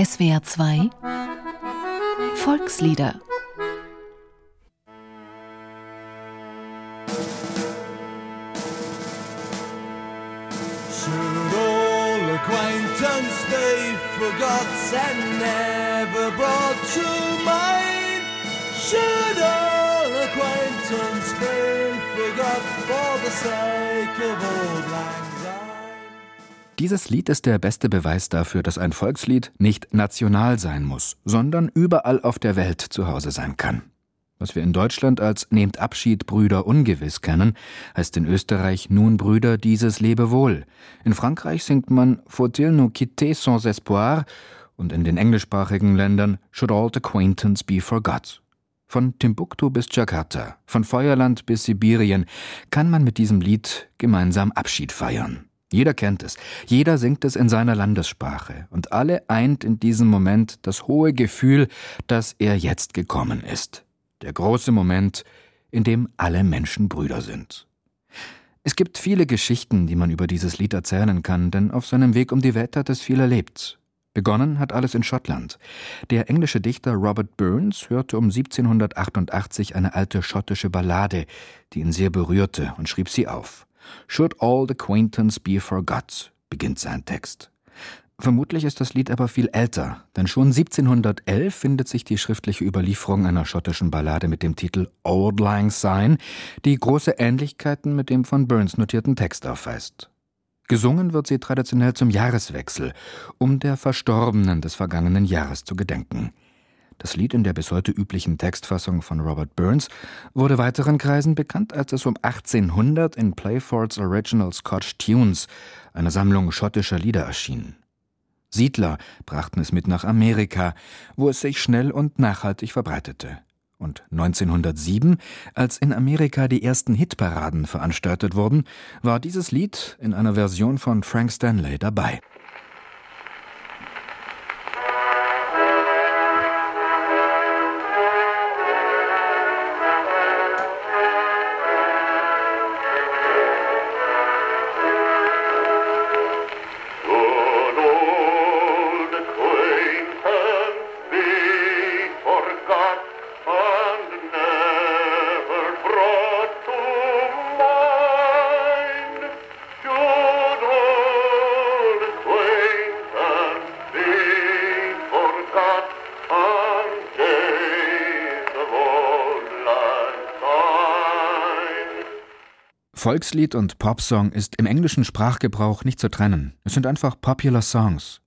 SWR 2 Volkslieder Should all acquaintance be never brought to mind? Should all acquaintance be forgot for the sake of old? Dieses Lied ist der beste Beweis dafür, dass ein Volkslied nicht national sein muss, sondern überall auf der Welt zu Hause sein kann. Was wir in Deutschland als Nehmt Abschied, Brüder ungewiss kennen, heißt in Österreich Nun Brüder dieses Lebewohl. In Frankreich singt man Faut-il nous quitter sans espoir und in den englischsprachigen Ländern Should all acquaintance be forgot. Von Timbuktu bis Jakarta, von Feuerland bis Sibirien kann man mit diesem Lied gemeinsam Abschied feiern. Jeder kennt es, jeder singt es in seiner Landessprache und alle eint in diesem Moment das hohe Gefühl, dass er jetzt gekommen ist. Der große Moment, in dem alle Menschen Brüder sind. Es gibt viele Geschichten, die man über dieses Lied erzählen kann, denn auf seinem Weg um die Welt hat es viel erlebt. Begonnen hat alles in Schottland. Der englische Dichter Robert Burns hörte um 1788 eine alte schottische Ballade, die ihn sehr berührte, und schrieb sie auf. Should all acquaintance be forgot, beginnt sein Text. Vermutlich ist das Lied aber viel älter, denn schon 1711 findet sich die schriftliche Überlieferung einer schottischen Ballade mit dem Titel Old Lang Syne, die große Ähnlichkeiten mit dem von Burns notierten Text aufweist. Gesungen wird sie traditionell zum Jahreswechsel, um der Verstorbenen des vergangenen Jahres zu gedenken. Das Lied in der bis heute üblichen Textfassung von Robert Burns wurde weiteren Kreisen bekannt, als es um 1800 in Playfords Original Scotch Tunes, einer Sammlung schottischer Lieder, erschien. Siedler brachten es mit nach Amerika, wo es sich schnell und nachhaltig verbreitete. Und 1907, als in Amerika die ersten Hitparaden veranstaltet wurden, war dieses Lied in einer Version von Frank Stanley dabei. Volkslied und Popsong ist im englischen Sprachgebrauch nicht zu trennen. Es sind einfach Popular Songs.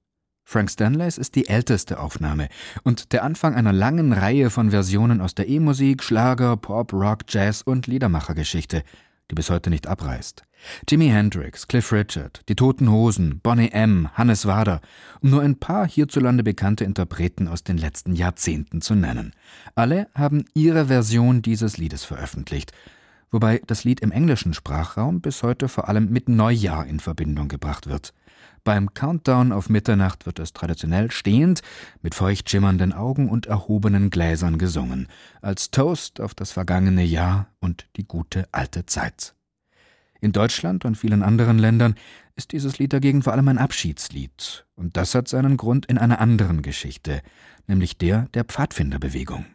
Frank Stanleys ist die älteste Aufnahme und der Anfang einer langen Reihe von Versionen aus der E-Musik, Schlager, Pop, Rock, Jazz und Liedermachergeschichte, die bis heute nicht abreißt. Jimi Hendrix, Cliff Richard, die Toten Hosen, Bonnie M., Hannes Wader, um nur ein paar hierzulande bekannte Interpreten aus den letzten Jahrzehnten zu nennen. Alle haben ihre Version dieses Liedes veröffentlicht wobei das Lied im englischen Sprachraum bis heute vor allem mit Neujahr in Verbindung gebracht wird. Beim Countdown auf Mitternacht wird es traditionell stehend, mit feucht schimmernden Augen und erhobenen Gläsern gesungen, als Toast auf das vergangene Jahr und die gute alte Zeit. In Deutschland und vielen anderen Ländern ist dieses Lied dagegen vor allem ein Abschiedslied, und das hat seinen Grund in einer anderen Geschichte, nämlich der der Pfadfinderbewegung.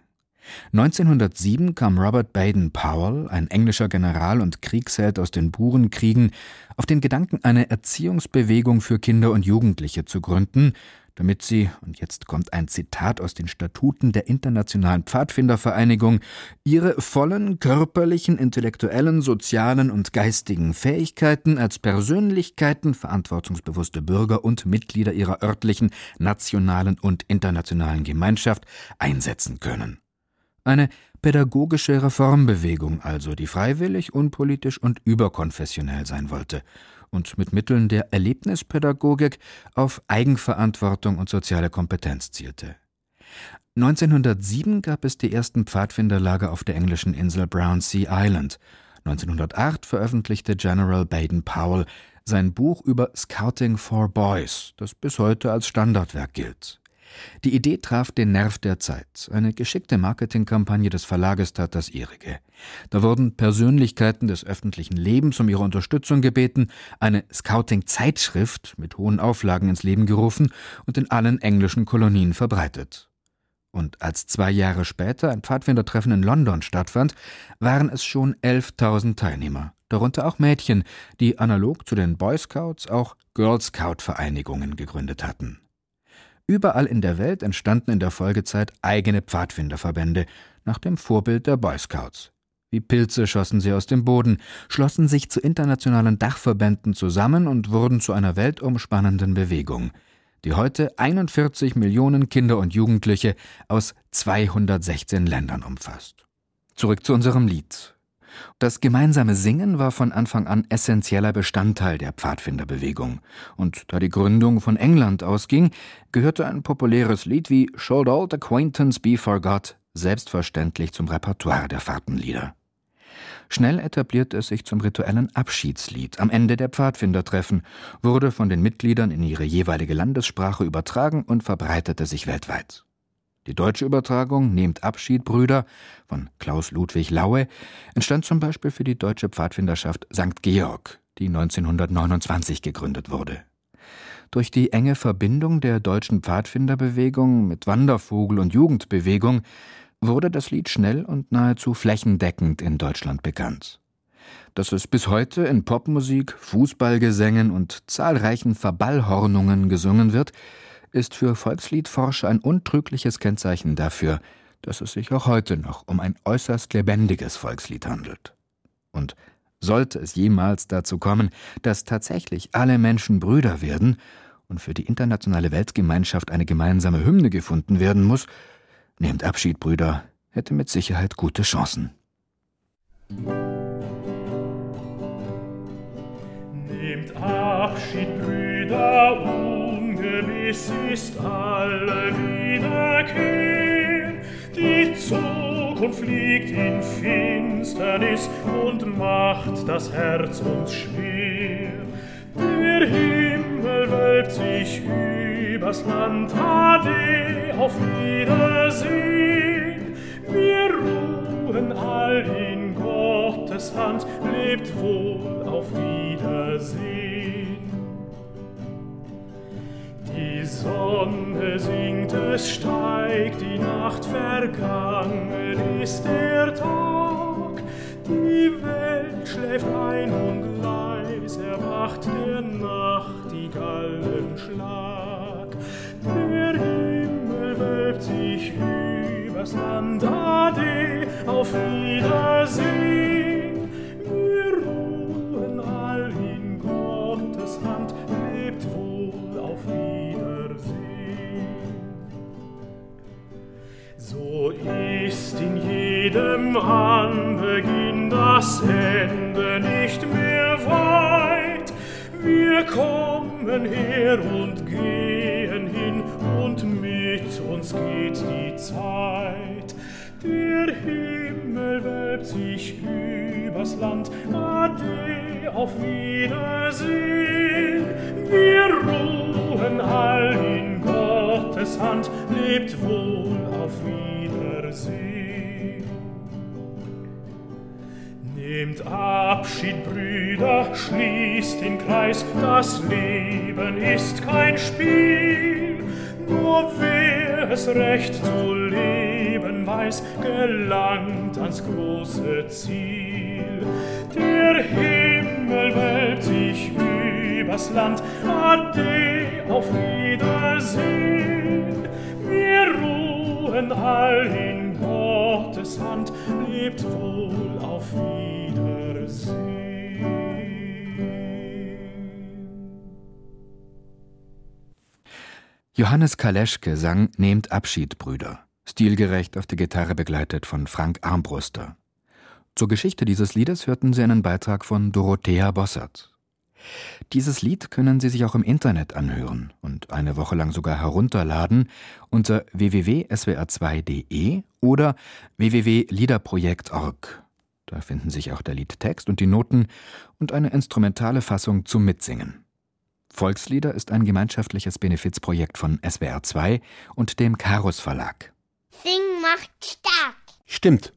1907 kam Robert Baden-Powell, ein englischer General und Kriegsheld aus den Burenkriegen, auf den Gedanken, eine Erziehungsbewegung für Kinder und Jugendliche zu gründen, damit sie, und jetzt kommt ein Zitat aus den Statuten der Internationalen Pfadfindervereinigung, ihre vollen körperlichen, intellektuellen, sozialen und geistigen Fähigkeiten als Persönlichkeiten, verantwortungsbewusste Bürger und Mitglieder ihrer örtlichen, nationalen und internationalen Gemeinschaft einsetzen können. Eine pädagogische Reformbewegung also, die freiwillig, unpolitisch und überkonfessionell sein wollte und mit Mitteln der Erlebnispädagogik auf Eigenverantwortung und soziale Kompetenz zielte. 1907 gab es die ersten Pfadfinderlager auf der englischen Insel Brownsea Island. 1908 veröffentlichte General Baden-Powell sein Buch über Scouting for Boys, das bis heute als Standardwerk gilt. Die Idee traf den Nerv der Zeit. Eine geschickte Marketingkampagne des Verlages tat das ihrige. Da wurden Persönlichkeiten des öffentlichen Lebens um ihre Unterstützung gebeten, eine Scouting-Zeitschrift mit hohen Auflagen ins Leben gerufen und in allen englischen Kolonien verbreitet. Und als zwei Jahre später ein Pfadfindertreffen in London stattfand, waren es schon 11.000 Teilnehmer, darunter auch Mädchen, die analog zu den Boy Scouts auch Girl Scout Vereinigungen gegründet hatten. Überall in der Welt entstanden in der Folgezeit eigene Pfadfinderverbände, nach dem Vorbild der Boy Scouts. Wie Pilze schossen sie aus dem Boden, schlossen sich zu internationalen Dachverbänden zusammen und wurden zu einer weltumspannenden Bewegung, die heute 41 Millionen Kinder und Jugendliche aus 216 Ländern umfasst. Zurück zu unserem Lied. Das gemeinsame Singen war von Anfang an essentieller Bestandteil der Pfadfinderbewegung. Und da die Gründung von England ausging, gehörte ein populäres Lied wie Should Old Acquaintance Be Forgot selbstverständlich zum Repertoire der Fahrtenlieder. Schnell etablierte es sich zum rituellen Abschiedslied am Ende der Pfadfindertreffen, wurde von den Mitgliedern in ihre jeweilige Landessprache übertragen und verbreitete sich weltweit. Die deutsche Übertragung Nehmt Abschied, Brüder von Klaus Ludwig Laue entstand zum Beispiel für die deutsche Pfadfinderschaft St. Georg, die 1929 gegründet wurde. Durch die enge Verbindung der deutschen Pfadfinderbewegung mit Wandervogel- und Jugendbewegung wurde das Lied schnell und nahezu flächendeckend in Deutschland bekannt. Dass es bis heute in Popmusik, Fußballgesängen und zahlreichen Verballhornungen gesungen wird, ist für Volksliedforscher ein untrügliches Kennzeichen dafür, dass es sich auch heute noch um ein äußerst lebendiges Volkslied handelt. Und sollte es jemals dazu kommen, dass tatsächlich alle Menschen Brüder werden und für die internationale Weltgemeinschaft eine gemeinsame Hymne gefunden werden muss, nehmt Abschied, Brüder, hätte mit Sicherheit gute Chancen. Nehmt Abschied, Brüder, gewiss ist alle Wiederkehr. Die Zukunft liegt in Finsternis und macht das Herz uns schwer. Der Himmel wölbt sich übers Land, Ade, auf Wiedersehen. Wir ruhen all in Gottes Hand, lebt wohl auf Wiedersehen. Die Sonne sinkt, es steigt, die Nacht vergangen ist der Tag. Die Welt schläft ein und leis erwacht der Nachtigallenschlag. Der Himmel wölbt sich übers Land, Ade, auf Wiedersehen. Jedem Anbeginn das Ende nicht mehr weit. Wir kommen her und gehen hin und mit uns geht die Zeit. Der Himmel wölbt sich übers Land, Ade, auf Wiedersehen. Wir ruhen all in Gottes Hand, lebt wohl auf Wiedersehen. Nehmt Abschied, Brüder, schließt den Kreis, das Leben ist kein Spiel. Nur wer es recht zu leben weiß, gelangt ans große Ziel. Der Himmel wölbt sich übers Land, Ade, auf Wiedersehen. Wir ruhen all in Gottes Hand, lebt wohl auf Wiedersehen. Johannes Kaleschke sang Nehmt Abschied, Brüder, stilgerecht auf der Gitarre begleitet von Frank Armbruster. Zur Geschichte dieses Liedes hörten Sie einen Beitrag von Dorothea Bossert. Dieses Lied können Sie sich auch im Internet anhören und eine Woche lang sogar herunterladen unter www.swr2.de oder www.liederprojekt.org. Da finden sich auch der Liedtext und die Noten und eine instrumentale Fassung zum Mitsingen. Volkslieder ist ein gemeinschaftliches Benefizprojekt von SWR 2 und dem Karus Verlag. Sing macht stark. Stimmt.